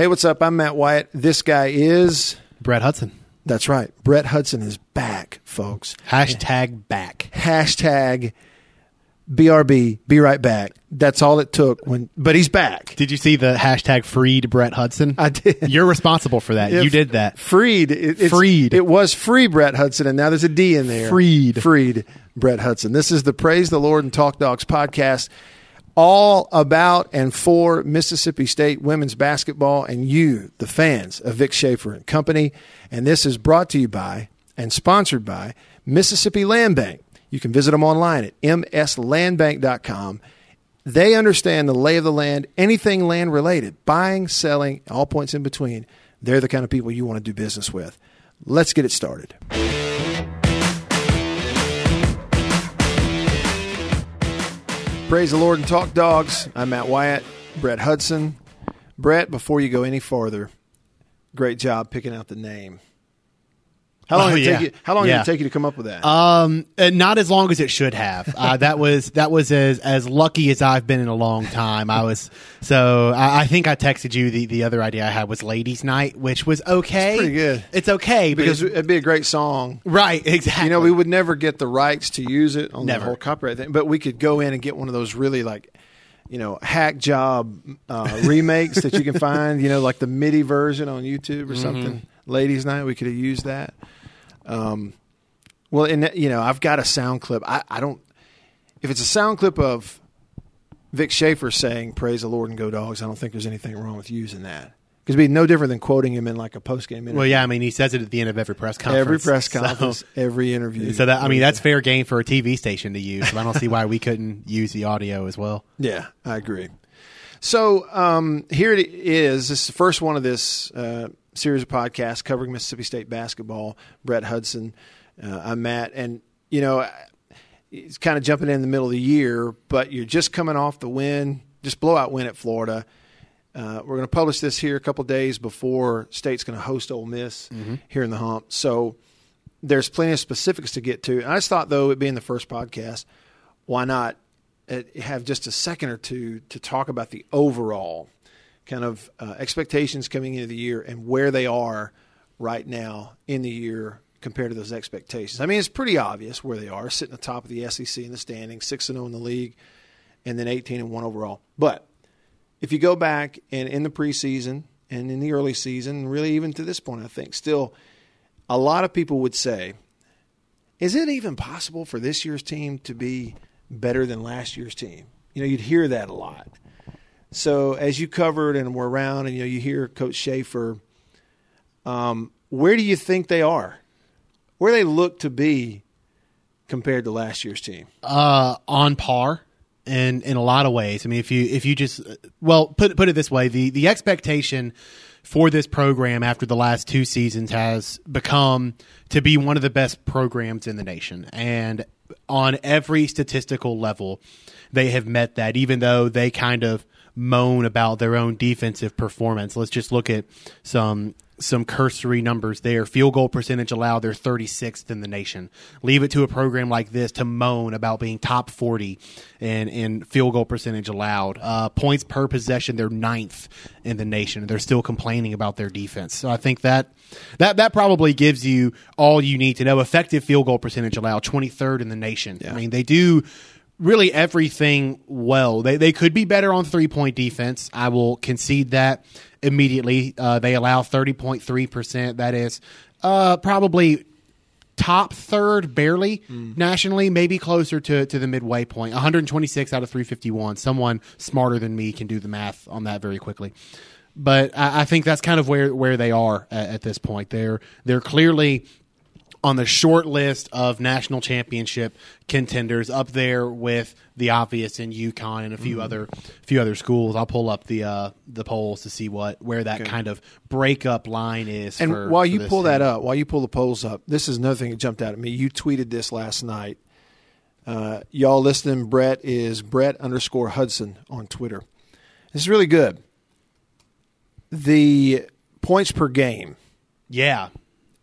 Hey, what's up? I'm Matt Wyatt. This guy is. Brett Hudson. That's right. Brett Hudson is back, folks. Hashtag back. Hashtag BRB, be right back. That's all it took when, but he's back. Did you see the hashtag freed Brett Hudson? I did. You're responsible for that. If- you did that. Freed. It, it's- Freed. It was free Brett Hudson, and now there's a D in there. Freed. Freed Brett Hudson. This is the Praise the Lord and Talk Dogs podcast, all about and for Mississippi State women's basketball and you, the fans of Vic Schaefer and Company. And this is brought to you by and sponsored by Mississippi Land Bank. You can visit them online at mslandbank.com. They understand the lay of the land, anything land related, buying, selling, all points in between. They're the kind of people you want to do business with. Let's get it started. Praise the Lord and talk dogs. I'm Matt Wyatt, Brett Hudson. Brett, before you go any farther, great job picking out the name. How long, Oh, did, it yeah. take you, how long Yeah. did it take you to come up with that? Um, uh, not as long as it should have. Uh, that was that was as as lucky as I've been in a long time. I was so I, I think I texted you the the other idea I had was Ladies Night, which was okay. pretty good. It's okay because it's- it'd be a great song. right, exactly. You know, we would never get the rights to use it on Never. the whole copyright thing, but we could go in and get one of those really like, you know, hack job uh, remakes that you can find. You know, like the MIDI version on YouTube or something. Ladies' Night, we could have used that. Um, well, and you know, I've got a sound clip. I, I don't. If it's a sound clip of Vic Schaefer saying "Praise the Lord and Go Dogs," I don't think there's anything wrong with using that. Because it'd be no different than quoting him in like a post game interview. well, yeah, I mean, he says it at the end of every press conference. every press so- conference, every interview. So that I mean, that's fair game for a TV station to use. So I don't see why we couldn't use the audio as well. Yeah, I agree. So um, here it is. This is the first one of this uh, series of podcasts covering Mississippi State basketball. Brett Hudson, uh, I'm Matt, and you know, it's kind of jumping in the middle of the year, but you're just coming off the win, just blowout win at Florida. Uh, we're going to publish this here a couple days before State's going to host Ole Miss here in the Hump. So there's plenty of specifics to get to. And I just thought, though, it being the first podcast, why not uh, have just a second or two to talk about the overall kind of uh, expectations coming into the year and where they are right now in the year compared to those expectations. I mean, it's pretty obvious where they are, sitting at the top of the SEC in the standings, six and zero in the league, and then eighteen and one overall. But if you go back and in the preseason and in the early season, really even to this point, I think still a lot of people would say, is it even possible for this year's team to be better than last year's team? You know, you'd hear that a lot. So as you covered and were around, and you know, you hear Coach Schaefer, um, where do you think they are? Where they look to be compared to last year's team? uh, on par in in a lot of ways. I mean, if you if you just well put put it this way, the the expectation for this program after the last two seasons has become to be one of the best programs in the nation, and on every statistical level, they have met that. Even though they kind of moan about their own defensive performance, let's just look at some some cursory numbers there. Field goal percentage allowed, they're 36th in the nation. Leave it to a program like this to moan about being top 40 in, in field goal percentage allowed. Uh, points per possession, they're ninth in the nation. They're still complaining about their defense. So I think that that that probably gives you all you need to know. Effective field goal percentage allowed, 23rd in the nation. I mean, they do really everything well. They they could be better on three point defense. I will concede that immediately. Uh, they allow thirty point three percent. That is uh, probably top third, barely nationally, maybe closer to to the midway point. One hundred twenty six out of three fifty one. Someone smarter than me can do the math on that very quickly. But I, I think that's kind of where where they are at, at this point. They're they're clearly on the short list of national championship contenders, up there with the obvious in UConn and a few other few other schools. I'll pull up the uh, the polls to see what where that kind of breakup line is. And for- while you pull that up, while you pull the polls up, this is another thing that jumped out at me. You tweeted this last night. Uh, y'all listening, Brett is Brett underscore Hudson on Twitter. This is really good. The points per game. yeah,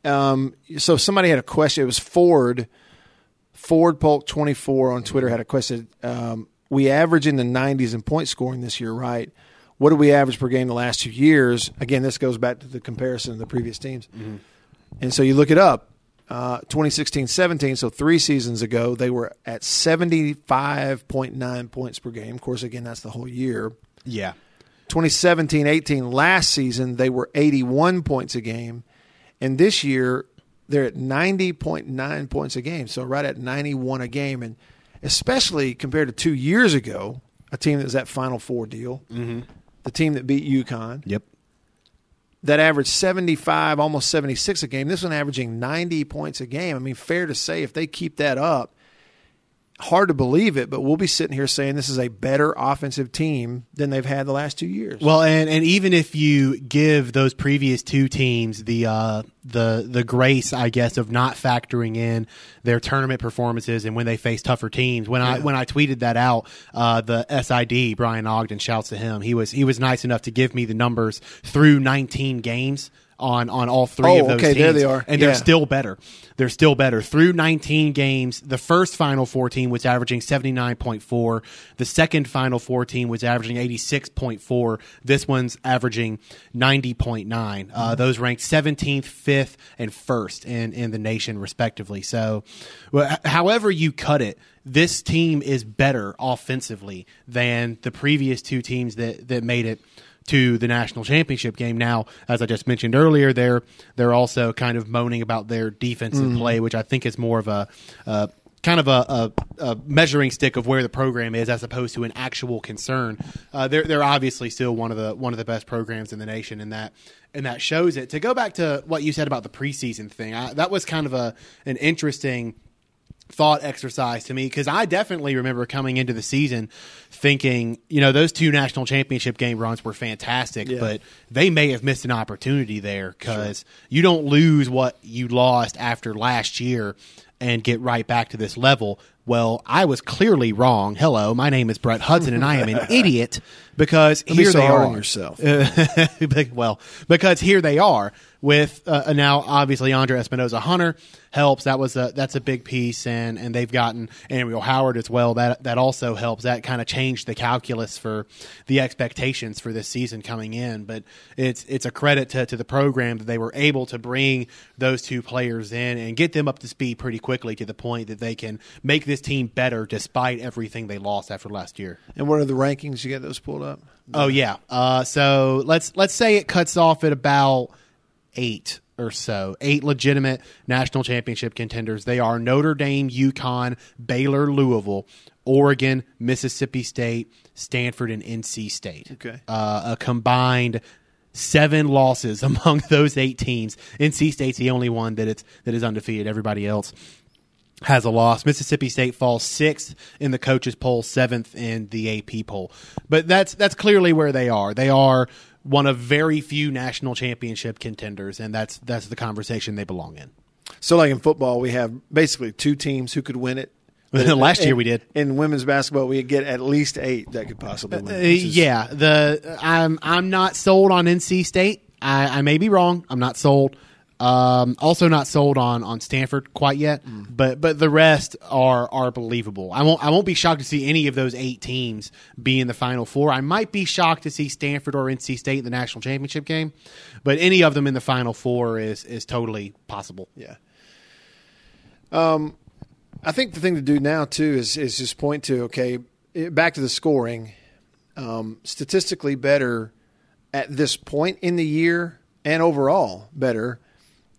Um, so somebody had a question. It was Ford, Ford Polk twenty four on Twitter had a question. Um, we average in the nineties in point scoring this year, right? what did we average per game the last two years? Again, this goes back to the comparison of the previous teams. And so you look it up. Uh, 2016-17, so three seasons ago, they were at 75.9 points per game. Of course, again, that's the whole year. Yeah. 2017-18, last season, they were 81 points a game. And this year, they're at 90.9 points a game, so right at 91 a game. And especially compared to two years ago, a team that was that Final Four deal, mm-hmm. the team that beat UConn, Yep. that averaged 75, almost 76 a game. This one averaging 90 points a game. I mean, fair to say, if they keep that up, hard to believe it, but we'll be sitting here saying this is a better offensive team than they've had the last two years. Well, and, and even if you give those previous two teams the uh, the the grace, I guess, of not factoring in their tournament performances and when they face tougher teams, when I when I tweeted that out, uh, the SID Brian Ogden shouts to him. He was he was nice enough to give me the numbers through 19 games. On, on all three Oh, of those okay, teams, there they are. and Yeah. they're still better. They're still better through 19 games. The first Final Four team was averaging 79.4. The second Final Four team was averaging 86.4. This one's averaging 90.9. Uh, those ranked 17th, 5th, and 1st in, in the nation, respectively. So, well, however you cut it, this team is better offensively than the previous two teams that, that made it to the national championship game. Now, as I just mentioned earlier, they're they're also kind of moaning about their defensive play, which I think is more of a uh, kind of a, a, a measuring stick of where the program is, as opposed to an actual concern. Uh, they're they're obviously still one of the one of the best programs in the nation, and that and that shows it. To go back to what you said about the preseason thing, I, that was kind of a an interesting thought exercise to me because I definitely remember coming into the season thinking, you know, those two national championship game runs were fantastic, Yeah. but they may have missed an opportunity there because you don't lose what you lost after last year and get right back to this level. Well, I was clearly wrong. Hello, my name is Brett Hudson, and I am an idiot because be here so they are. yourself. well, because here they are with uh, now obviously Andra Espinoza Hunter helps. That was a that's a big piece, and and they've gotten Anriel Howard as well. That that also helps. That kind of changed the calculus for the expectations for this season coming in. But it's it's a credit to, to the program that they were able to bring those two players in and get them up to speed pretty quickly to the point that they can make this team better despite everything they lost after last year. and what are the rankings? You got those pulled up? Oh yeah. Uh, so let's let's say it cuts off at about eight or so, eight legitimate national championship contenders. They are Notre Dame, UConn, Baylor, Louisville, Oregon, Mississippi State, Stanford, and NC State. Okay. uh, a combined. Seven losses among those eight teams. NC State's the only one that it's that is undefeated. Everybody else has a loss. Mississippi State falls sixth in the coaches poll, seventh in the AP poll. But that's that's clearly where they are. They are one of very few national championship contenders, and that's that's the conversation they belong in. So, like in football, we have basically two teams who could win it. Last year In- we did. In women's basketball, we get at least eight that could possibly win. Uh, is- yeah, the I'm I'm not sold on NC State. I, I may be wrong. I'm not sold. Um, also not sold on on Stanford quite yet, but but the rest are are believable. I won't I won't be shocked to see any of those eight teams be in the Final Four. I might be shocked to see Stanford or NC State in the national championship game, but any of them in the Final Four is is totally possible. Yeah. Um, I think the thing to do now too is is just point to okay, eh, back to the scoring. Um, statistically better at this point in the year and overall better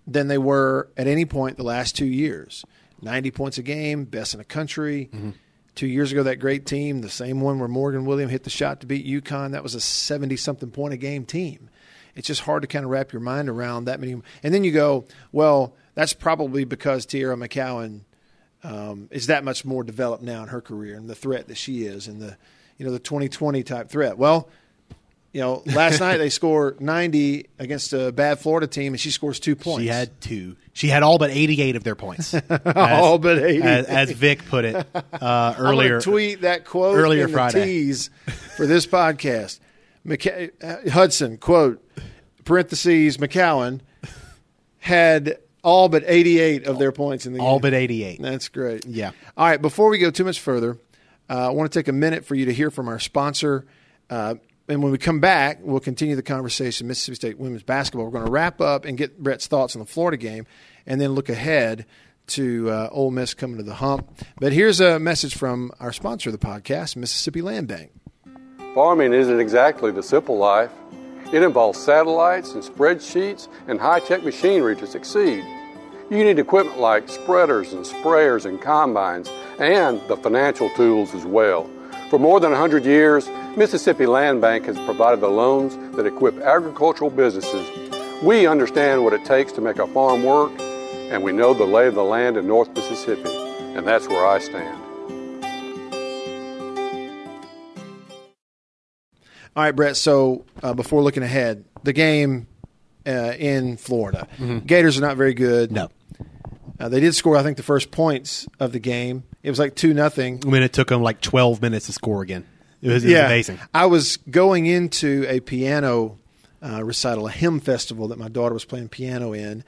than they were at any point the last two years. Ninety points a game, best in the country. Two years ago, that great team, the same one where Morgan William hit the shot to beat UConn, that was a seventy-something point a game team. It's just hard to kind of wrap your mind around that many. And then you go, well, that's probably because Teaira McCowan um, is that much more developed now in her career and the threat that she is and the you know the 2020 type threat. Well, you know, last night they score 90 against a bad Florida team and she scores two points. She had two. She had all but 88 of their points. all but 80. as, as Vic put it uh, I'm earlier. tweet that quote earlier Friday. tease for this podcast. McC- uh, Hudson quote parentheses McCowan had all but 88 of their points in the all game. but 88. That's great. Yeah. All right. Before we go too much further, uh, I want to take a minute for you to hear from our sponsor. Uh, and when we come back, we'll continue the conversation. Mississippi State women's basketball. We're going to wrap up and get Brett's thoughts on the Florida game, and then look ahead to uh, Ole Miss coming to the hump. But here's a message from our sponsor of the podcast, Mississippi Land Bank. Farming isn't exactly the simple life. It involves satellites and spreadsheets and high tech machinery to succeed. You need equipment like spreaders and sprayers and combines, and the financial tools as well. For more than 100 years, Mississippi Land Bank has provided the loans that equip agricultural businesses. We understand what it takes to make a farm work, and we know the lay of the land in North Mississippi, and that's where I stand. All right, Brett. So uh, before looking ahead, the game uh, in Florida, Gators are not very good. No. Uh, they did score, I think, the first points of the game. It was like two nothing. I mean, it took them like 12 minutes to score again. It was, it was amazing. I was going into a piano uh, recital, a hymn festival that my daughter was playing piano in.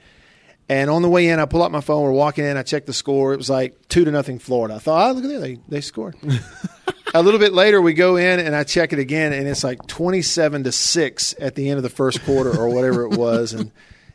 And on the way in, I pull out my phone. We're walking in. I check the score. It was like two to nothing Florida. I thought, oh, look at that. They, they scored. a little bit later, we go in and I check it again, and it's like 27 to 6 at the end of the first quarter or whatever it was. And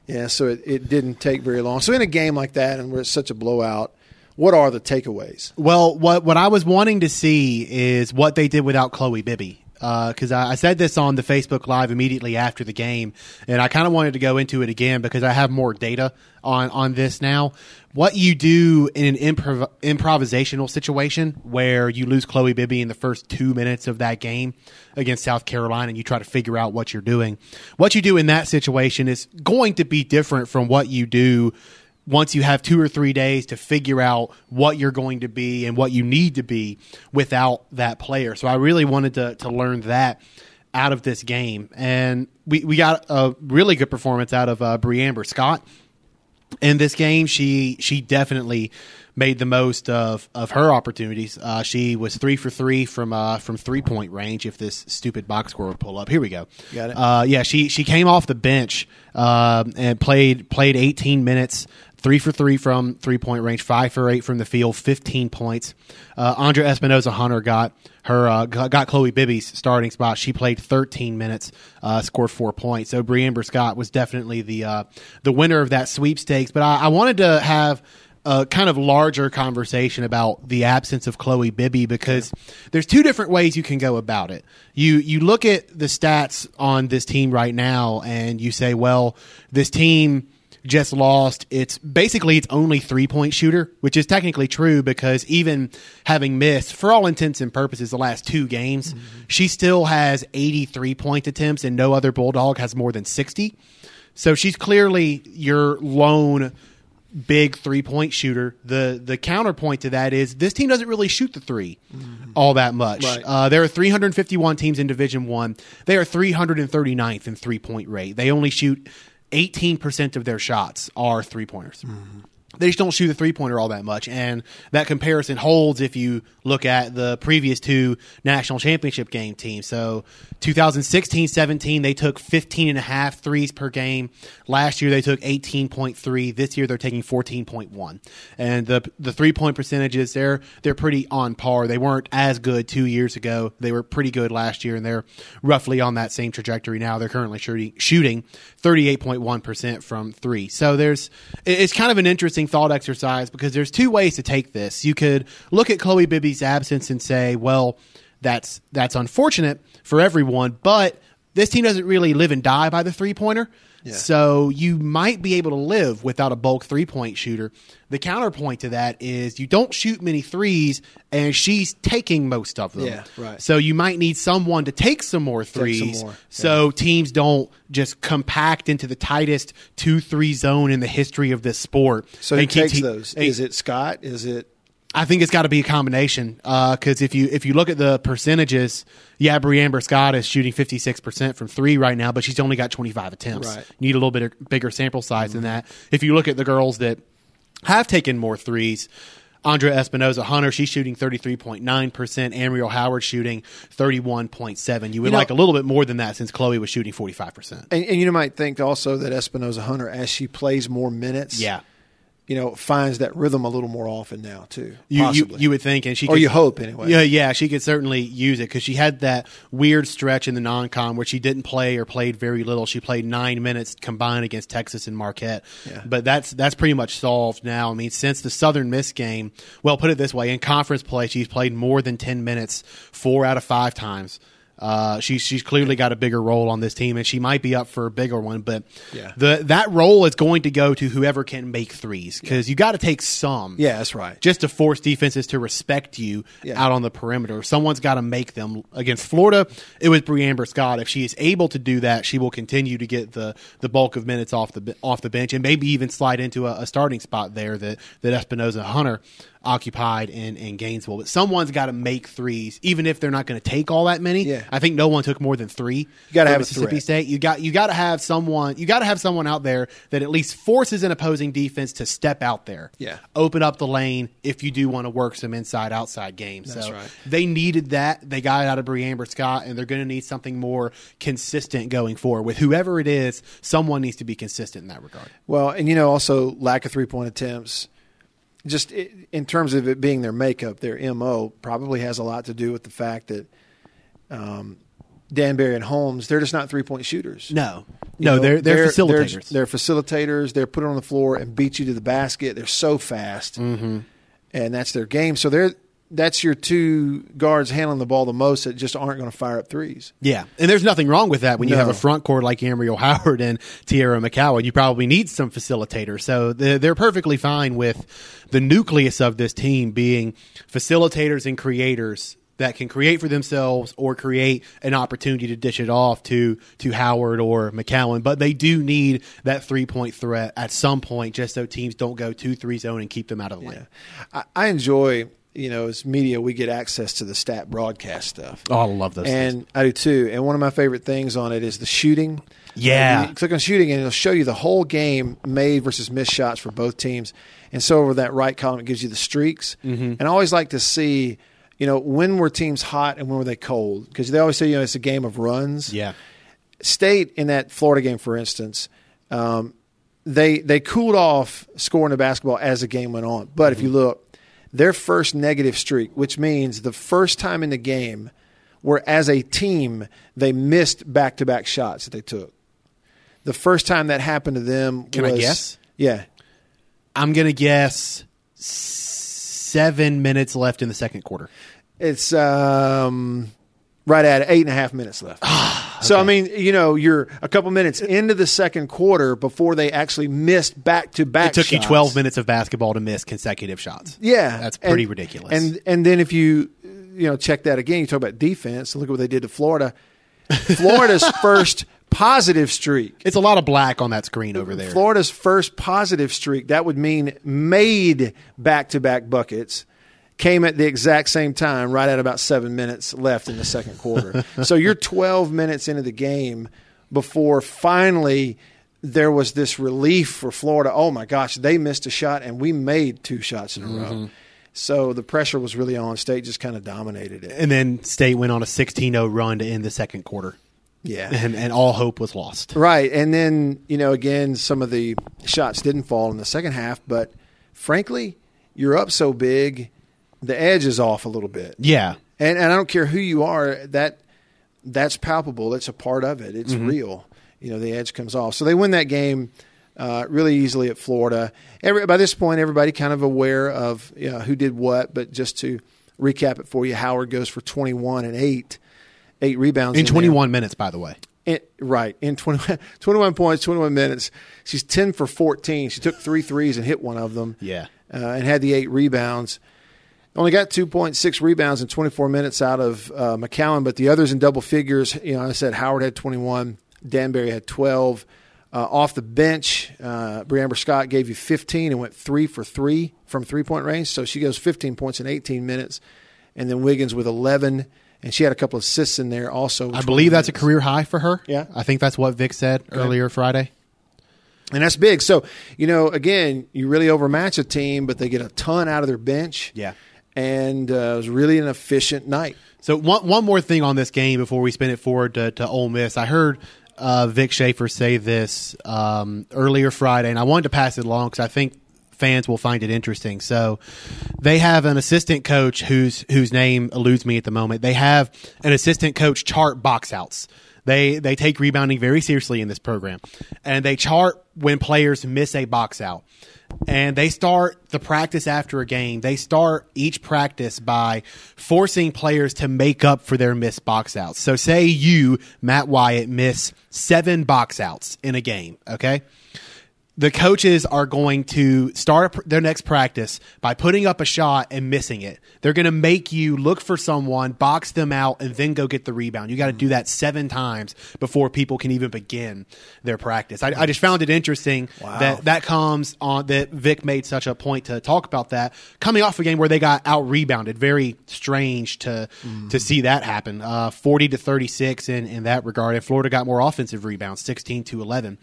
yeah, so it, it didn't take very long. So in a game like that, and where it's such a blowout, what are the takeaways? Well, what what I was wanting to see is what they did without Chloe Bibby. Uh, because I, I said this on the Facebook Live immediately after the game, and I kind of wanted to go into it again because I have more data on on this now. What you do in an improv- improvisational situation where you lose Chloe Bibby in the first two minutes of that game against South Carolina, and you try to figure out what you're doing. What you do in that situation is going to be different from what you do once you have two or three days to figure out what you're going to be and what you need to be without that player. So I really wanted to, to learn that out of this game. And we, we got a really good performance out of uh, Bre'Amber Scott in this game. She she definitely made the most of, of her opportunities. Uh, she was three for three from uh, from three point range. If this stupid box score would pull up, here we go. Got it. Uh, yeah, she she came off the bench um, and played played 18 minutes. Three for three from three point range, five for eight from the field, 15 points. Uh, Andra Espinoza Hunter got her uh, got, Chloe Bibby's starting spot. She played 13 minutes, uh, scored four points. So Bre'Amber Scott was definitely the uh, the winner of that sweepstakes. But I, I wanted to have a kind of larger conversation about the absence of Chloe Bibby because there's two different ways you can go about it. You you look at the stats on this team right now and you say, well, this team just lost its basically its only three point shooter, which is technically true because even having missed for all intents and purposes the last two games, she still has 83 point attempts and no other Bulldog has more than 60. So she's clearly your lone big three point shooter. The the counterpoint to that is this team doesn't really shoot the 3 all that much. Right. Uh, there are 351 teams in Division One. They are 339th in three point rate. They only shoot 18% of their shots are three pointers. Mm-hmm. They just don't shoot the three pointer all that much. And that comparison holds if you look at the previous two national championship game teams. So 2016 17, they took 15 and a half threes per game. Last year, they took 18.3. This year, they're taking 14.1. And the the three point percentages, they're, they're pretty on par. They weren't as good two years ago. They were pretty good last year, and they're roughly on that same trajectory now. They're currently shooting, shooting 38.1% from three. So there's, it's kind of an interesting thought exercise because there's two ways to take this. You could look at Chloe Bibby's absence and say, well, that's that's unfortunate for everyone, but this team doesn't really live and die by the three pointer. So you might be able to live without a bulk three point shooter. The counterpoint to that is you don't shoot many threes, and she's taking most of them. Yeah, right. So you might need someone to take some more threes. more, yeah. So teams don't just compact into the tightest two three zone in the history of this sport. So who and keep takes te- those? Is it Scott? Is it I think it's got to be a combination uh, because if you if you look at the percentages, yeah, Bre'Amber Scott is shooting fifty six percent from three right now, but she's only got twenty five attempts. Right. You need a little bit of bigger sample size than mm-hmm. that. If you look at the girls that have taken more threes. Andra Espinoza Hunter, she's shooting 33.9%. Anriel Howard shooting 31.7. You would You know- like a little bit more than that since Chloe was shooting 45%. And, and you might think also that Espinoza Hunter, as she plays more minutes, Yeah. You know, finds that rhythm a little more often now too. You, you you would think, and she or could, you hope anyway. Yeah, yeah, she could certainly use it because she had that weird stretch in the non-con where she didn't play or played very little. She played nine minutes combined against Texas and Marquette, Yeah. but that's that's pretty much solved now. I mean, since the Southern Miss game, well, put it this way: in conference play, she's played more than ten minutes four out of five times. Uh, she's she's clearly got a bigger role on this team, and she might be up for a bigger one. But Yeah. the that role is going to go to whoever can make threes because you got to take some Yeah, that's right. just to force defenses to respect you Yeah. out on the perimeter. Someone's got to make them. Against Florida, it was Bre'Amber Scott. If she is able to do that, she will continue to get the, the bulk of minutes off the off the bench and maybe even slide into a, a starting spot there that that Espinoza Hunter occupied in, in Gainesville. But someone's got to make threes, even if they're not going to take all that many. Yeah. I think no one took more than three. You gotta have Mississippi threat. State. You got you got to have someone. You got to have someone out there that at least forces an opposing defense to step out there Yeah. open up the lane if you do want to work some inside outside games. That's so right. they needed that. They got it out of Bre'Amber Scott, and they're going to need something more consistent going forward. With whoever it is, someone needs to be consistent in that regard. Well, and you know, also lack of three point attempts. Just in terms of it being their makeup, their mo probably has a lot to do with the fact that um, Danberry and Holmes, they're just not three point shooters. No, You no, know, they're they're, facilitators. They're, facilitators. They're put on the floor and beat you to the basket. They're so fast, mm-hmm. and that's their game. So they're that's your two guards handling the ball the most that just aren't going to fire up threes. Yeah, and there's nothing wrong with that when you No. have a front court like Anriel Howard and Teaira McCowan. You probably need some facilitators, so they're, they're perfectly fine with the nucleus of this team being facilitators and creators that can create for themselves or create an opportunity to dish it off to to Howard or McCowan. But they do need that three point threat at some point, just so teams don't go two three zone and keep them out of the lane. I, I enjoy, you know, as media, we get access to the stat broadcast stuff. Oh, I love those. things. and I do too. And one of my favorite things on it is the shooting. Yeah. Click on shooting, and it'll show you the whole game made versus missed shots for both teams. And so over that right column, it gives you the streaks. Mm-hmm. And I always like to see, you know, when were teams hot and when were they cold? Because they always say, you know, it's a game of runs. yeah. State in that Florida game, for instance, um, they they cooled off scoring the basketball as the game went on. But if you look, their first negative streak, which means the first time in the game where as a team they missed back to back shots that they took. The first time that happened to them Can I guess? Yeah. I'm gonna guess seven minutes left in the second quarter. It's um, right at eight and a half minutes left. So I mean, you know, you're a couple minutes into the second quarter before they actually missed back to back. It took you 12 minutes of basketball to miss consecutive shots. Yeah, That's pretty And- ridiculous. And and then if you you know check that again, you talk about defense. Look at what they did to Florida. Florida's first positive streak. it's a lot of black on that screen over there. Florida's first positive streak. That would mean made back to back buckets. Came at the exact same time, right at about seven minutes left in the second quarter. so you're 12 minutes into the game before finally there was this relief for Florida. Oh my gosh, they missed a shot and we made two shots in a row. Mm-hmm. So the pressure was really on. State just kind of dominated it. and then State went on a 16-0 run to end the second quarter, Yeah. and, and all hope was lost. Right. And then, you know, again, some of the shots didn't fall in the second half, but frankly, you're up so big, the edge is off a little bit. Yeah, And and I don't care who you are, that that's palpable. It's a part of it. It's real. You know, the edge comes off. So they win that game uh, really easily at Florida. Every, by this point, everybody kind of aware of you know, who did what. But just to recap it for you, Howard goes for 21 and eight, eight rebounds in there. 21 minutes, by the way. In, right in 20, 21 points, 21 minutes. She's 10 for 14. She took three threes and hit one of them. Yeah. uh, and had the eight rebounds. Only got 2.6 rebounds in 24 minutes out of uh, McCowan, but the others in double figures. You know, I said Howard had 21, Danberry had 12. Uh, off the bench, uh, Bre'Amber Scott gave you 15 and went three for three from three point range. So she goes 15 points in 18 minutes. And then Wiggins with 11. And she had a couple of assists in there also. I believe that's a career high for her. Yeah. I think that's what Vic said earlier Friday. And that's big. So, you know, again, you really overmatch a team, but they get a ton out of their bench. Yeah. And uh, it was really an efficient night. So one one more thing on this game before we spin it forward to, to Ole Miss. I heard uh, Vic Schaefer say this um, earlier Friday, and I wanted to pass it along because I think fans will find it interesting. So they have an assistant coach whose whose name eludes me at the moment. They have an assistant coach chart box outs. They they take rebounding very seriously in this program, and they chart when players miss a box out. And they start the practice after a game. They start each practice by forcing players to make up for their missed box outs. So, say you, Matt Wyatt, miss seven box outs in a game, okay? The coaches are going to start their next practice by putting up a shot and missing it. They're going to make you look for someone, box them out, and then go get the rebound. You got to do that seven times before people can even begin their practice. I, I just found it interesting Wow. that that comes on that Vic made such a point to talk about that coming off a game where they got out rebounded. Very strange to to see that happen. Uh, Forty to thirty six in in that regard, and Florida got more offensive rebounds, sixteen to eleven.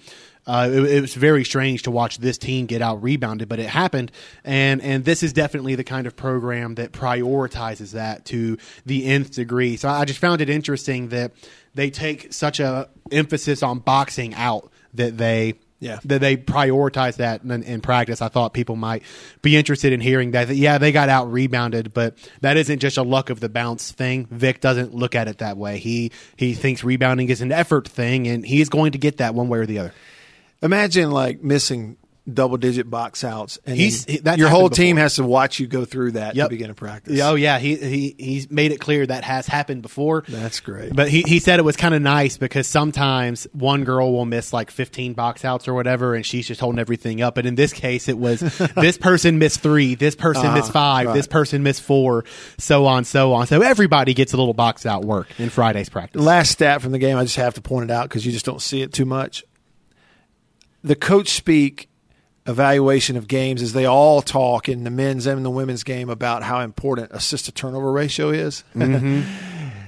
Uh, it, it was very strange to watch this team get out rebounded, but it happened, and and this is definitely the kind of program that prioritizes that to the nth degree. So I just found it interesting that they take such a emphasis on boxing out that they Yeah. that they prioritize that in, in practice. I thought people might be interested in hearing that. that, Yeah, they got out rebounded, but that isn't just a luck of the bounce thing. Vic doesn't look at it that way. He he thinks rebounding is an effort thing, and he's going to get that one way or the other. Imagine like missing double digit box outs, and He's- he- your whole happened team has to watch you go through that Yep. to begin a practice. Oh yeah, he he he's made it clear that has happened before. That's great. But he, he said it was kind of nice because sometimes one girl will miss like 15 box outs or whatever, and she's just holding everything up. But in this case, it was this person missed three, this person missed uh-huh. five, right. this person missed four, so on, so on. So everybody gets a little box out work in Friday's practice. Last stat from the game, I just have to point it out because you just don't see it too much. The coach speak evaluation of games is they all talk in the men's and the women's game about how important assist to turnover ratio is. Mm-hmm.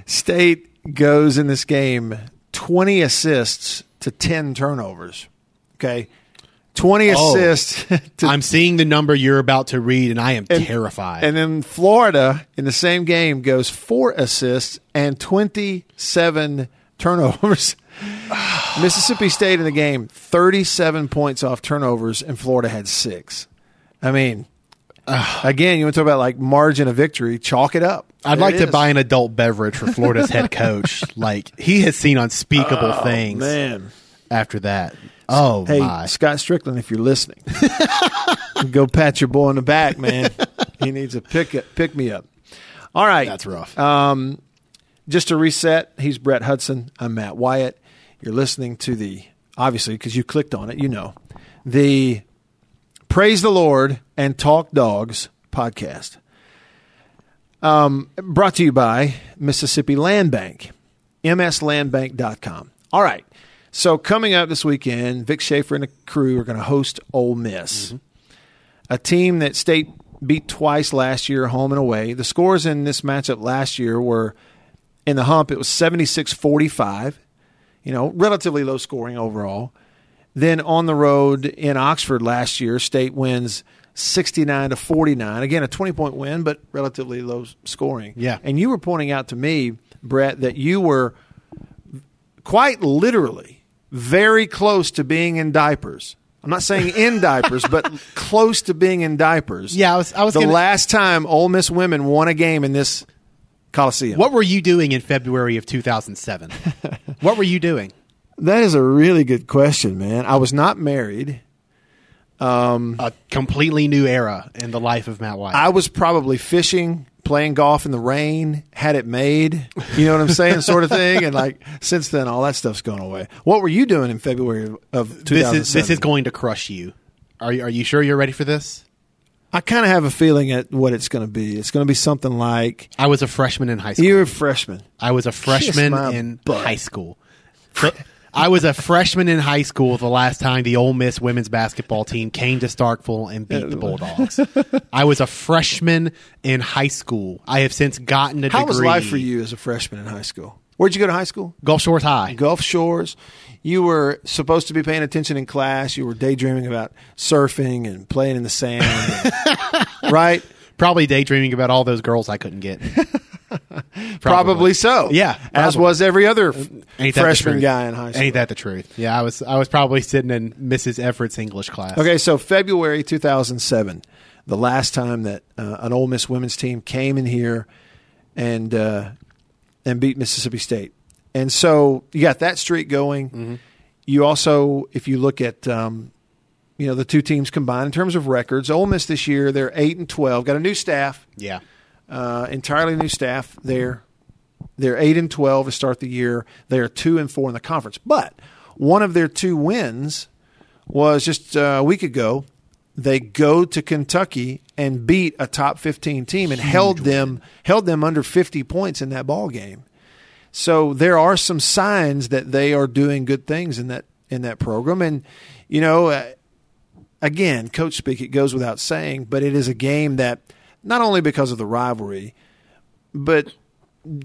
State goes in this game 20 assists to 10 turnovers. Okay. 20 Oh. assists to I'm seeing the number you're about to read, and I am And- terrified. And then Florida in the same game goes four assists and 27 turnovers. Mississippi State in the game, 37 points off turnovers, and Florida had six. I mean, again, you want to talk about like margin of victory, chalk it up. I'd There like it to is. buy an adult beverage for Florida's head coach. Like he has seen unspeakable things Oh, Man. after that. Oh Hey, my! Scott Strickland, if you're listening, go pat your boy on the back, man. he needs a pick, pick me up. All right. That's rough. Um, just to reset, he's Brett Hudson. I'm Matt Wyatt. You're listening to the, obviously, because you clicked on it, you know, the Praise the Lord and Talk Dogs podcast. Um, brought to you by Mississippi Land Bank, mslandbank.com. All right. So coming up this weekend, Vic Schaefer and the crew are going to host Ole Miss, a team that State beat twice last year, home and away. The scores in this matchup last year were in the hump, it was 76 45, you know, relatively low scoring overall. Then on the road in Oxford last year, State wins 69 to 49. Again, a 20 point win, but relatively low scoring. Yeah. And you were pointing out to me, Brett, that you were quite literally very close to being in diapers. I'm not saying in diapers, but close to being in diapers. Yeah, I was- I was the gonna- last time Ole Miss women won a game in this Coliseum. What were you doing in February of 2007? what were you doing? That is a really good question, man. I was not married. Um, a completely new era in the life of Matt Wyatt. I was probably fishing, playing golf in the rain, had it made. You know what I'm saying, sort of thing. And like since then, all that stuff's gone away. What were you doing in February of 2007? this is this is going to crush you. Are you, are you sure you're ready for this? I kind of have a feeling at what it's going to be. It's going to be something like I was a freshman in high school. you're a freshman. I was a freshman in butt. high school. So, I was a freshman in high school the last time the Ole Miss women's basketball team came to Starkville and beat the Bulldogs. I was a freshman in high school. I have since gotten a How degree. was life for you as a freshman in high school? Where'd you go to high school? Gulf Shores High. Gulf Shores. You were supposed to be paying attention in class. You were daydreaming about surfing and playing in the sand, and- right? Probably daydreaming about all those girls I couldn't get. Probably so. Yeah, as was every other f- Ain't that the freshman guy in high school. Ain't that the truth? Yeah, I was I was probably sitting in Mrs. Everett's English class. Okay, so February 2007, the last time that uh, an Ole Miss women's team came in here and uh, and beat Mississippi State, and so you got that streak going. Mm-hmm. You also, if you look at um, you know the two teams combined in terms of records, Ole Miss this year they're eight and twelve, got a new staff, Yeah. uh, entirely new staff there. They're eight and twelve to start the year. They are two and four in the conference, but one of their two wins was just uh, a week ago. They go to Kentucky and beat a top fifteen team and held them held them under fifty points in that ball game. So there are some signs that they are doing good things in that in that program, and you know, uh, again, coach speak. It goes without saying, but it is a game that not only because of the rivalry, but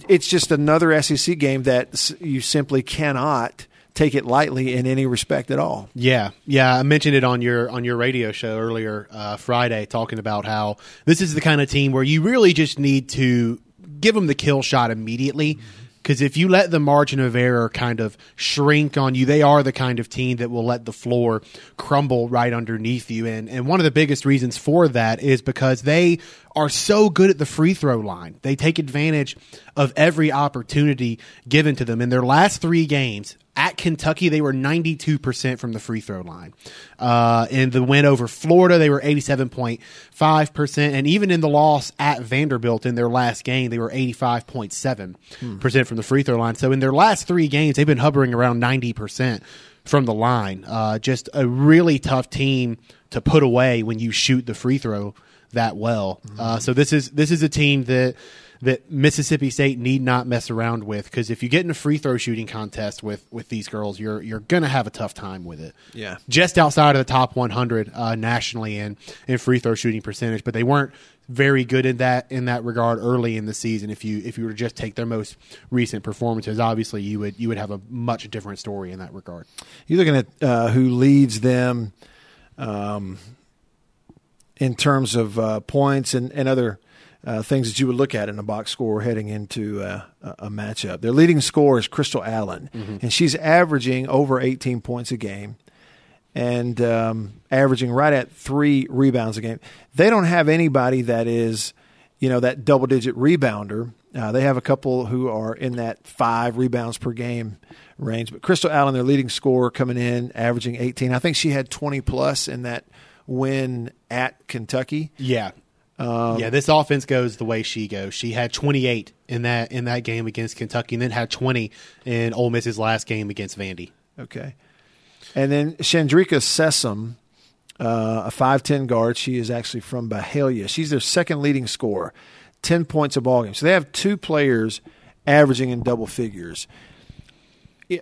it's just another SEC game that you simply cannot take it lightly in any respect at all. Yeah, yeah. I mentioned it on your on your radio show earlier uh, Friday, talking about how this is the kind of team where you really just need to give them the kill shot immediately. Because if you let the margin of error kind of shrink on you, they are the kind of team that will let the floor crumble right underneath you. And and one of the biggest reasons for that is because they are so good at the free throw line. They take advantage of every opportunity given to them. In their last three games, at Kentucky, they were 92% from the free throw line. Uh, in the win over Florida, they were 87.5%. And even in the loss at Vanderbilt in their last game, they were 85.7% from the free throw line. So in their last three games, they've been hovering around 90% from the line. Uh, just a really tough team to put away when you shoot the free throw that well. Uh, so this is this is a team that that Mississippi State need not mess around with because if you get in a free throw shooting contest with with these girls, you're you're gonna have a tough time with it. Yeah. just outside of the top 100 uh, nationally in in free throw shooting percentage, but they weren't very good in that in that regard early in the season. If you if you were to just take their most recent performances, obviously you would you would have a much different story in that regard. You're looking at uh, who leads them um, in terms of uh, points and, and other uh, things that you would look at in a box score heading into uh, a, matchup. Their leading scorer is Crystal Allen, and she's averaging over 18 points a game and um, averaging right at three rebounds a game. They don't have anybody that is, you know, that double digit rebounder. Uh, they have a couple who are in that five rebounds per game range. But Crystal Allen, their leading scorer, coming in, averaging 18. I think she had 20 plus in that win at Kentucky. Yeah. Um, yeah, this offense goes the way she goes. She had 28 in that in that game against Kentucky, and then had 20 in Ole Miss's last game against Vandy. Okay. And then Shandricka Sessom, uh, a 5'10 guard. She is actually from Bahia. She's their second leading scorer, 10 points a ball game. So they have two players averaging in double figures.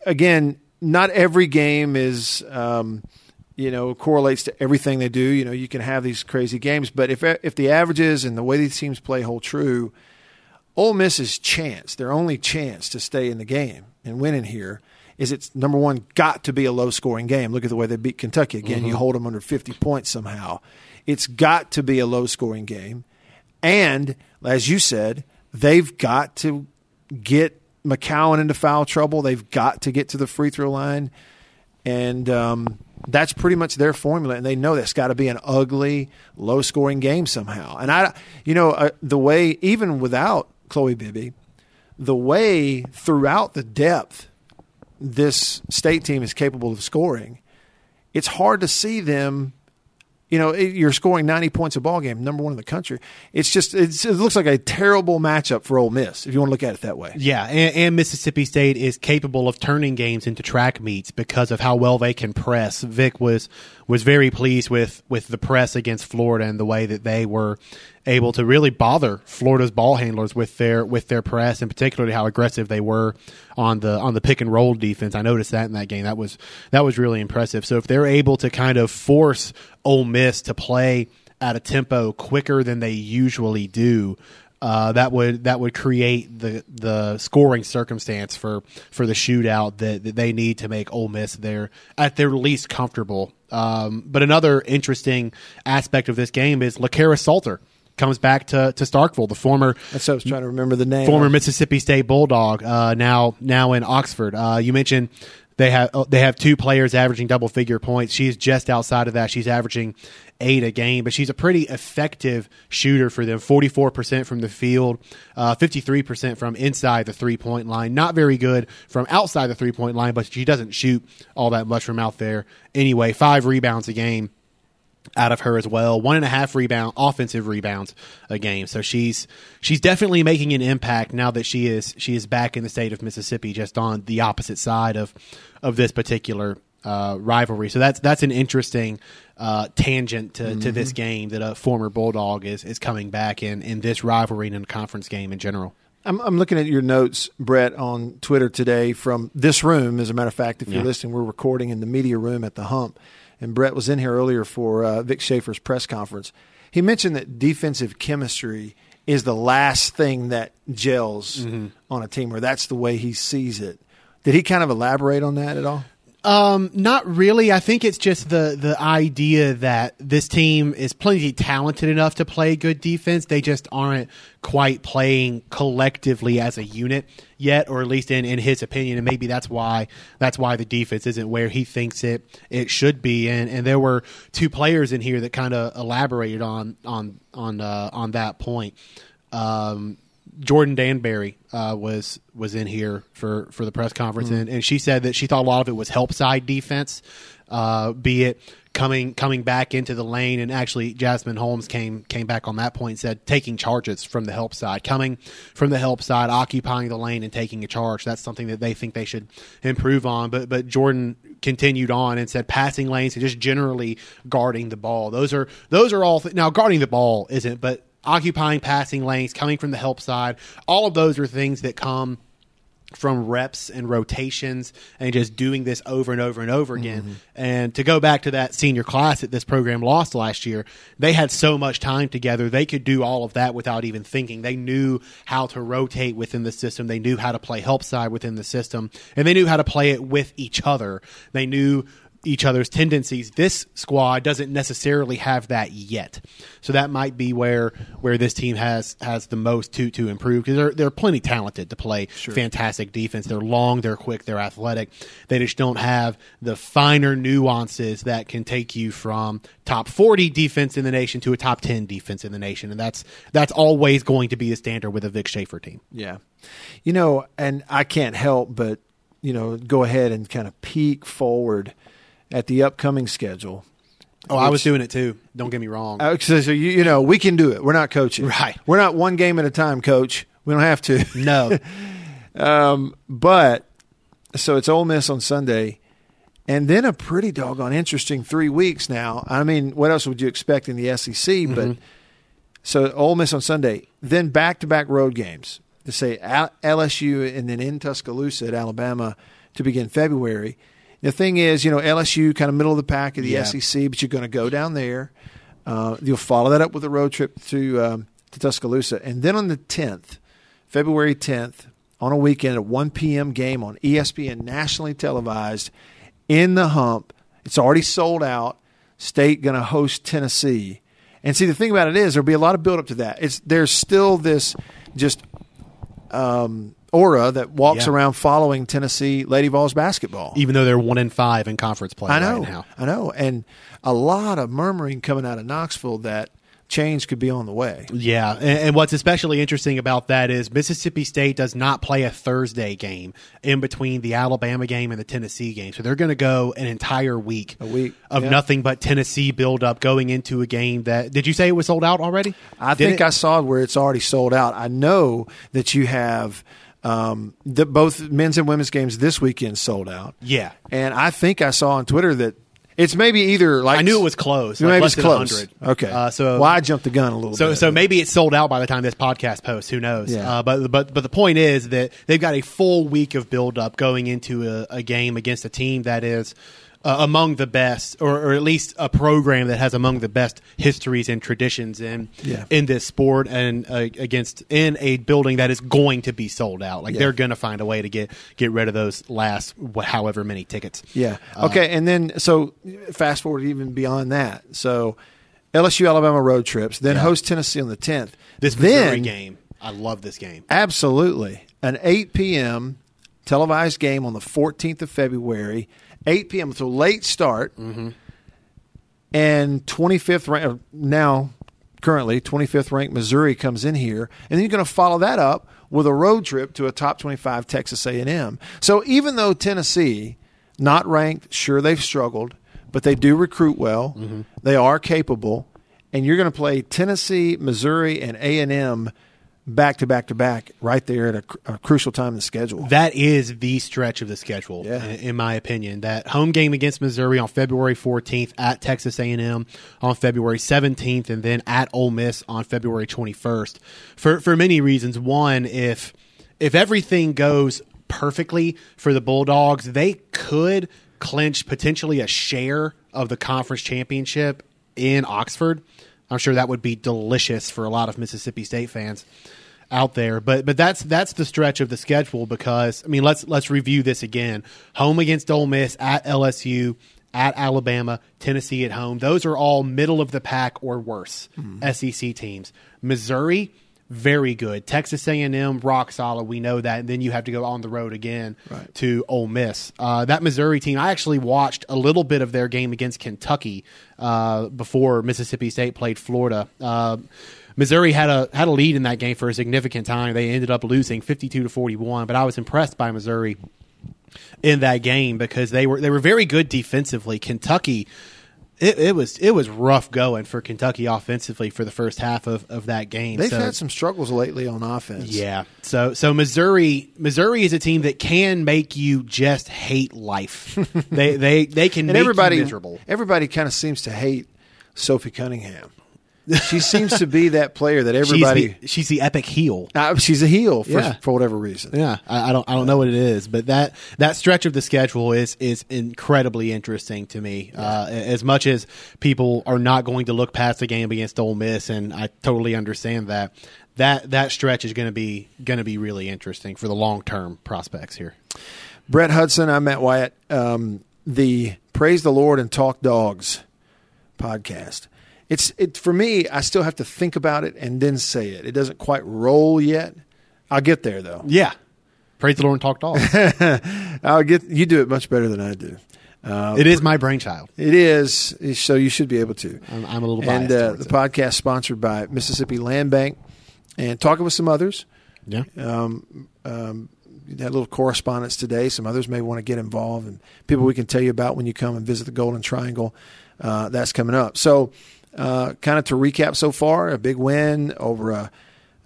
Again, not every game is, um, you know, correlates to everything they do. You know, you can have these crazy games, but if if the averages and the way these teams play hold true, Ole Miss's chance, their only chance to stay in the game and win in here, is it's number one got to be a low scoring game. Look at the way they beat Kentucky again. You hold them under fifty points somehow. It's got to be a low scoring game, and as you said, they've got to get McCowan into foul trouble. They've got to get to the free throw line, and um, that's pretty much their formula. And they know that's got to be an ugly, low scoring game somehow. And I, you know, uh, the way even without Chloe Bibby, the way throughout the depth this state team is capable of scoring, it's hard to see them. You know, you're scoring 90 points a ball game, number one in the country. It's just it's, it looks like a terrible matchup for Ole Miss if you want to look at it that way. Yeah, and, and Mississippi State is capable of turning games into track meets because of how well they can press. Vic was was very pleased with with the press against Florida and the way that they were able to really bother Florida's ball handlers with their with their press and particularly how aggressive they were on the on the pick and roll defense. I noticed that in that game. That was that was really impressive. So if they're able to kind of force Ole Miss to play at a tempo quicker than they usually do, uh, that would that would create the the scoring circumstance for for the shootout that, that they need to make Ole Miss their at their least comfortable. Um, but another interesting aspect of this game is La'Karis Salter comes back to to Starkville, the former That's what I was trying to remember the name. former. Mississippi State Bulldog, uh, now now in Oxford. Uh, you mentioned they have uh, they have two players averaging double figure points. She's just outside of that. She's averaging eight a game, but she's a pretty effective shooter for them. Forty four percent from the field, uh, fifty three percent from inside the three point line. Not very good from outside the three point line, but she doesn't shoot all that much from out there anyway. Five rebounds a game out of her as well. One and a half rebound offensive rebounds a game. So she's she's definitely making an impact now that she is she is back in the state of Mississippi, just on the opposite side of of this particular uh, rivalry. So that's that's an interesting uh, tangent to, to this game that a former Bulldog is is coming back in in this rivalry and in a conference game in general. I'm, I'm looking at your notes, Brett, on Twitter today from this room. As a matter of fact, if you're listening, we're recording in the media room at the Hump, and Brett was in here earlier for uh, Vic Schaefer's press conference. He mentioned that defensive chemistry is the last thing that gels Mm-hmm. on a team, or that's the way he sees it. Did he kind of elaborate on that at all? Um, not really. I think it's just the the idea that this team is plenty talented enough to play good defense. They just aren't quite playing collectively as a unit yet, or at least in, in his opinion. And maybe that's why that's why the defense isn't where he thinks it it should be. And and there were two players in here that kind of elaborated on on on uh, on that point. Um, Jordan Danberry uh, was was in here for, for the press conference, and, and she said that she thought a lot of it was help side defense, uh, be it coming coming back into the lane, and actually Jazzmun Holmes came came back on that point and said taking charges from the help side, coming from the help side, occupying the lane and taking a charge. That's something that they think they should improve on. But but Jordan continued on and said passing lanes and just generally guarding the ball. Those are those are all th- now guarding the ball isn't, but occupying passing lanes, coming from the help side, all of those are things that come from reps and rotations and just doing this over and over and over again. Mm-hmm. And to go back to that senior class that this program lost last year, they had so much time together. They could do all of that without even thinking. They knew how to rotate within the system. They knew how to play help side within the system and they knew how to play it with each other. They knew each other's tendencies. This squad doesn't necessarily have that yet, so that might be where where this team has has the most to to improve because they're they're plenty talented to play fantastic defense. They're long, they're quick, they're athletic. They just don't have the finer nuances that can take you from top forty defense in the nation to a top ten defense in the nation, and that's that's always going to be the standard with a Vic Schaefer team. Yeah. You know, and I can't help but, you know, go ahead and kind of peek forward at the upcoming schedule. Oh, I was doing it too. Don't get me wrong. Uh, So, so you, you know, we can do it. We're not coaching. Right. We're not one game at a time, coach. We don't have to. no, Um, but so it's Ole Miss on Sunday, and then a pretty doggone interesting three weeks now. I mean, what else would you expect in the SEC? But so Ole Miss on Sunday, then back to back road games to say LSU and then in Tuscaloosa at Alabama to begin February. The thing is, you know, LSU kind of middle of the pack of the Yeah. SEC, but you're going to go down there. Uh, you'll follow that up with a road trip to um, to Tuscaloosa, and then on the 10th, February 10th, on a weekend, a 1 p.m. game on ESPN, nationally televised in the Hump. It's already sold out. State going to host Tennessee, and see the thing about it is there'll be a lot of build up to that. It's there's still this just um, aura that walks Yeah. around following Tennessee Lady Vols basketball. even though they're one in five in conference play I know, right now. I know, and a lot of murmuring coming out of Knoxville that change could be on the way. Yeah, and, and what's especially interesting about that is Mississippi State does not play a Thursday game in between the Alabama game and the Tennessee game, so they're going to go an entire week, A week, of yeah. nothing but Tennessee build up going into a game that. Did you say it was sold out already? I Did think it? I saw where it's already sold out. I know that you have um, the, both men's and women's games this weekend sold out. Yeah. and I think I saw on Twitter that it's maybe either like I knew it was close, Maybe like it's close. 100. Okay, Uh, so- well, I jumped the gun a little So, bit. so maybe it's sold out by the time this podcast posts. Who knows? Yeah. Uh, but but but the point is that they've got a full week of build up going into a, a game against a team that is uh, among the best, or, or at least a program that has among the best histories and traditions in Yeah. in this sport, and uh, against in a building that is going to be sold out. Like Yeah. they're going to find a way to get get rid of those last however many tickets. Yeah. Uh, Okay. and then so fast forward even beyond that. So LSU Alabama road trips, then Yeah. host Tennessee on the 10th. This then, game, I love this game. Absolutely. An 8 p.m. televised game on the 14th of February. 8 p.m. So late start. And 25th rank uh, now currently 25th ranked Missouri comes in here, and then you're going to follow that up with a road trip to a top 25 Texas A&M. So even though Tennessee not ranked, sure they've struggled, but they do recruit well. Mm-hmm. They are capable, and you're going to play Tennessee, Missouri, and A&M back to back to back right there at a, a crucial time in the schedule. That is the stretch of the schedule, Yeah. in, in my opinion. That home game against Missouri on February 14th at Texas A&M on February 17th, and then at Ole Miss on February 21st. For for many reasons. One, if if everything goes perfectly for the Bulldogs, they could clinch potentially a share of the conference championship in Oxford. I'm sure that would be delicious for a lot of Mississippi State fans out there. But but that's that's the stretch of the schedule because I mean let's let's review this again. Home against Ole Miss at LSU. At Alabama, Tennessee at home. Those are all middle of the pack or worse SEC teams. Missouri, very good. Texas A&M, rock solid. We know that. And then you have to go on the road again Right. to Ole Miss. Uh, that Missouri team, I actually watched a little bit of their game against Kentucky uh, before Mississippi State played Florida. Uh, Missouri had a had a lead in that game for a significant time. They ended up losing fifty two to forty one. But I was impressed by Missouri in that game because they were they were very good defensively. Kentucky. It, it was it was rough going for Kentucky offensively for the first half of, of that game. They've So- had some struggles lately on offense. yeah. So so Missouri Missouri is a team that can make you just hate life. they they they can and make everybody you miserable. everybody kind of seems to hate Sophie Cunningham. She seems to be that player that everybody. she's the, she's the epic heel. Uh, she's a heel for, Yeah. for whatever reason. Yeah, I, I don't I don't know what it is, but that that stretch of the schedule is is incredibly interesting to me. Uh, as much as people are not going to look past the game against Ole Miss, and I totally understand that. That that stretch is going to be going to be really interesting for the long term prospects here. Brett Hudson, I'm Matt Wyatt. Um, the Praise the Lord and Talk Dogs podcast. It's it for me. I still have to think about it and then say it. It doesn't quite roll yet. I'll get there though. Yeah, praise the Lord and talk dogs. I'll get. You do it much better than I do. Uh, it is my brainchild. It is. So you should be able to. I'm, I'm a little and biased. uh, the it. podcast sponsored by Mississippi Land Bank and talking with some others. Yeah. had a little correspondence today. Some others may want to get involved, and people we can tell you about when you come and visit the Golden Triangle. Uh, that's coming up. So, uh, kind of to recap so far, a big win over a,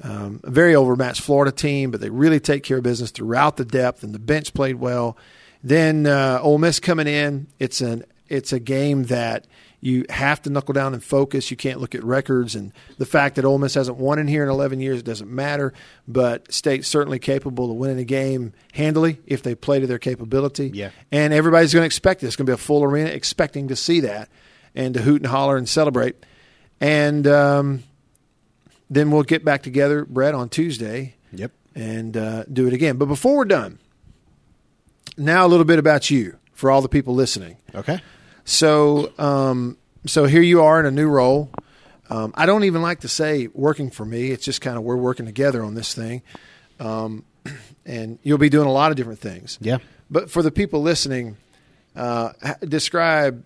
um, a very overmatched Florida team, but they really take care of business throughout the depth, and the bench played well. Then uh, Ole Miss coming in, it's an it's a game that you have to knuckle down and focus. You can't look at records and the fact that Ole Miss hasn't won in here in 11 years it doesn't matter. But State's certainly capable of winning a game handily if they play to their capability. Yeah. and everybody's going to expect it. It's going to be a full arena, expecting to see that and to hoot and holler and celebrate. And um, then we'll get back together, Brett, on Tuesday Yep. and uh, do it again. But before we're done, now a little bit about you for all the people listening. Okay. So, um, so here you are in a new role. Um, I don't even like to say working for me. It's just kind of we're working together on this thing, um, and you'll be doing a lot of different things. Yeah. But for the people listening, uh, describe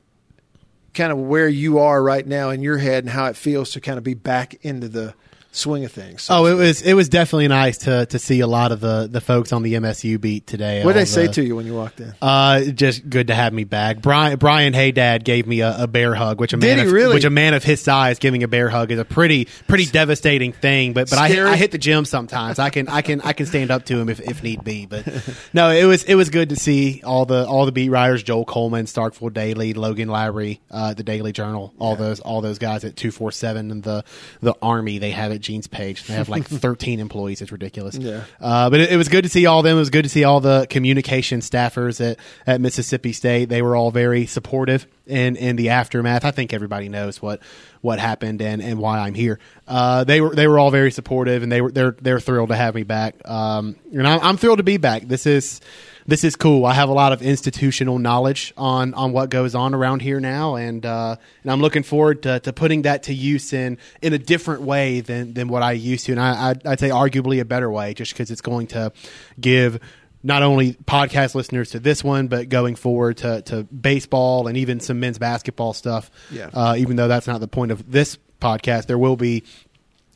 kind of where you are right now in your head and how it feels to kind of be back into the swing of things. So Oh, it was it was definitely nice to to see a lot of the the folks on the MSU beat today. what did they say the- to you when you walked in? Uh, just good to have me back. Brian Brian Haydad gave me a, a bear hug, which a Did man of, really? which a man of his size giving a bear hug is a pretty pretty devastating thing. But but I, hit- I hit the gym sometimes. I can I can I can stand up to him if, if need be. But no, it was it was good to see all the all the beat writers: Joel Coleman, Starkville Daily, Logan Lowery, uh, the Daily Journal, all those all those guys at two four seven and the the Army they have at Gene's page. They have like thirteen employees. It's ridiculous. Yeah. Uh, but it, it was good to see all of them. It was good to see all the communication staffers at, at Mississippi State. They were all very supportive in, in the aftermath. I think everybody knows what, what happened and, and why I'm here. Uh, they were they were all very supportive and they were they're they're thrilled to have me back. Um, and I'm, I'm thrilled to be back. This is this is cool. I have a lot of institutional knowledge on on what goes on around here now, and uh, and I'm looking forward to, to putting that to use in in a different way than than what I used to, and I I'd, I'd say arguably a better way, just because it's going to give not only podcast listeners to this one, but going forward to, to baseball and even some men's basketball stuff. Yeah. Uh, even though that's not the point of this podcast, there will be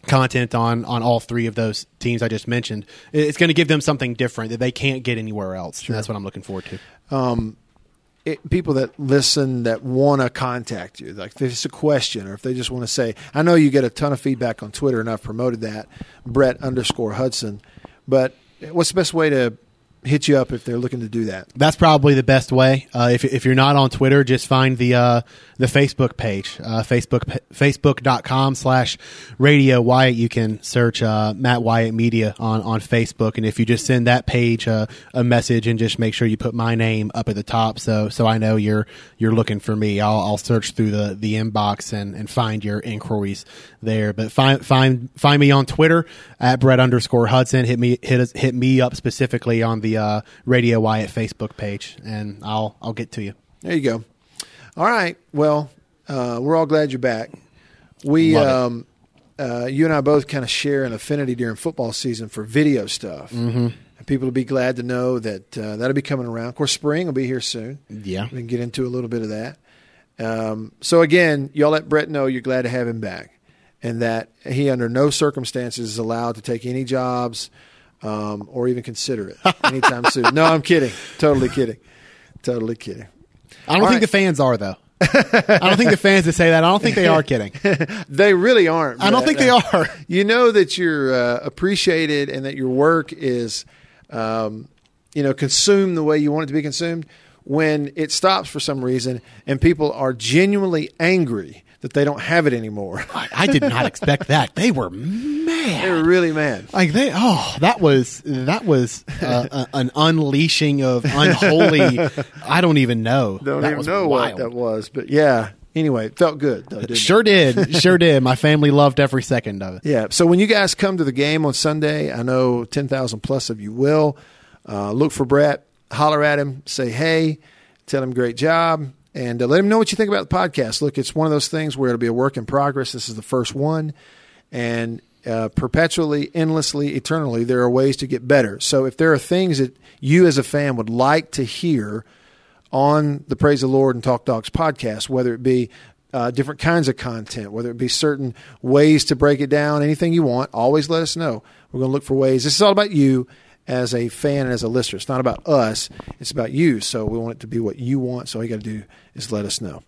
content on on all three of those teams I just mentioned. It's going to give them something different that they can't get anywhere else. And that's what I'm looking forward to. Um, it, people that listen that want to contact you, like if it's a question or if they just want to say, I know you get a ton of feedback on Twitter, and I've promoted that, Brett underscore Hudson. But what's the best way to hit you up if they're looking to do that? That's probably the best way. Uh, if, if you're not on Twitter, just find the uh, the Facebook page, uh, Facebook Facebook.com slash Radio Wyatt. You can search uh, Matt Wyatt Media on, on Facebook, and if you just send that page uh, a message and just make sure you put my name up at the top, so so I know you're you're looking for me. I'll, I'll search through the, the inbox and, and find your inquiries there. But find find find me on Twitter at Brett underscore Hudson. Hit me hit hit me up specifically on the uh, Radio Wyatt Facebook page, and I'll I'll get to you. There you go. All right. Well, uh, we're all glad you're back. We, um, uh, you and I both kind of share an affinity during football season for video stuff. Mm-hmm. And people will be glad to know that uh, that'll be coming around. Of course, spring will be here soon. Yeah. We can get into a little bit of that. Um, so, again, y'all let Brett know you're glad to have him back and that he, under no circumstances, is allowed to take any jobs um, or even consider it anytime soon. No, I'm kidding. Totally kidding. Totally kidding. I don't All think right. the fans are though. I don't think the fans that say that. I don't think they are kidding. They really aren't. I don't think they are. You know that you're uh, appreciated and that your work is, um, you know, consumed the way you want it to be consumed. When it stops for some reason and people are genuinely angry that they don't have it anymore, I, I did not expect that. They were mad. they were really mad. Like they, oh, that was that was uh, a, an unleashing of unholy. I don't even know. Don't that even know wild. what that was, but yeah. Anyway, it felt good though. Didn't it? Sure did, sure did. My family loved every second of it. Yeah. So when you guys come to the game on Sunday, I know 10,000 plus of you will. Uh, look for Brett, holler at him, say hey, tell him great job, and uh, let him know what you think about the podcast. Look, it's one of those things where it'll be a work in progress. This is the first one. And uh, perpetually, endlessly, eternally, there are ways to get better. So if there are things that you as a fan would like to hear, on the Praise the Lord and Talk Dogs podcast, whether it be uh, different kinds of content, whether it be certain ways to break it down, anything you want, always let us know. We're going to look for ways. This is all about you as a fan and as a listener. It's not about us, it's about you. So we want it to be what you want. So all you got to do is let us know.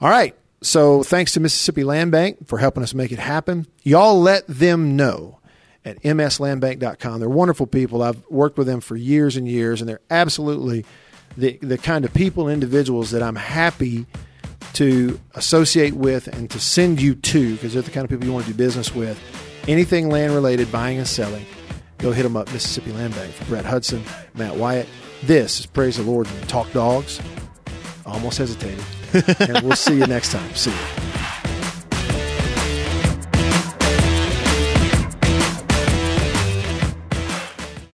All right. So thanks to Mississippi Land Bank for helping us make it happen. Y'all let them know at mslandbank.com. They're wonderful people. I've worked with them for years and years, and they're absolutely the, the kind of people individuals that I'm happy to associate with and to send you to because they're the kind of people you want to do business with. Anything land related, buying and selling, go hit them up, Mississippi Land Bank. For Brett Hudson, Matt Wyatt. This is Praise the Lord and Talk Dogs. Almost hesitated. and we'll see you next time. See you.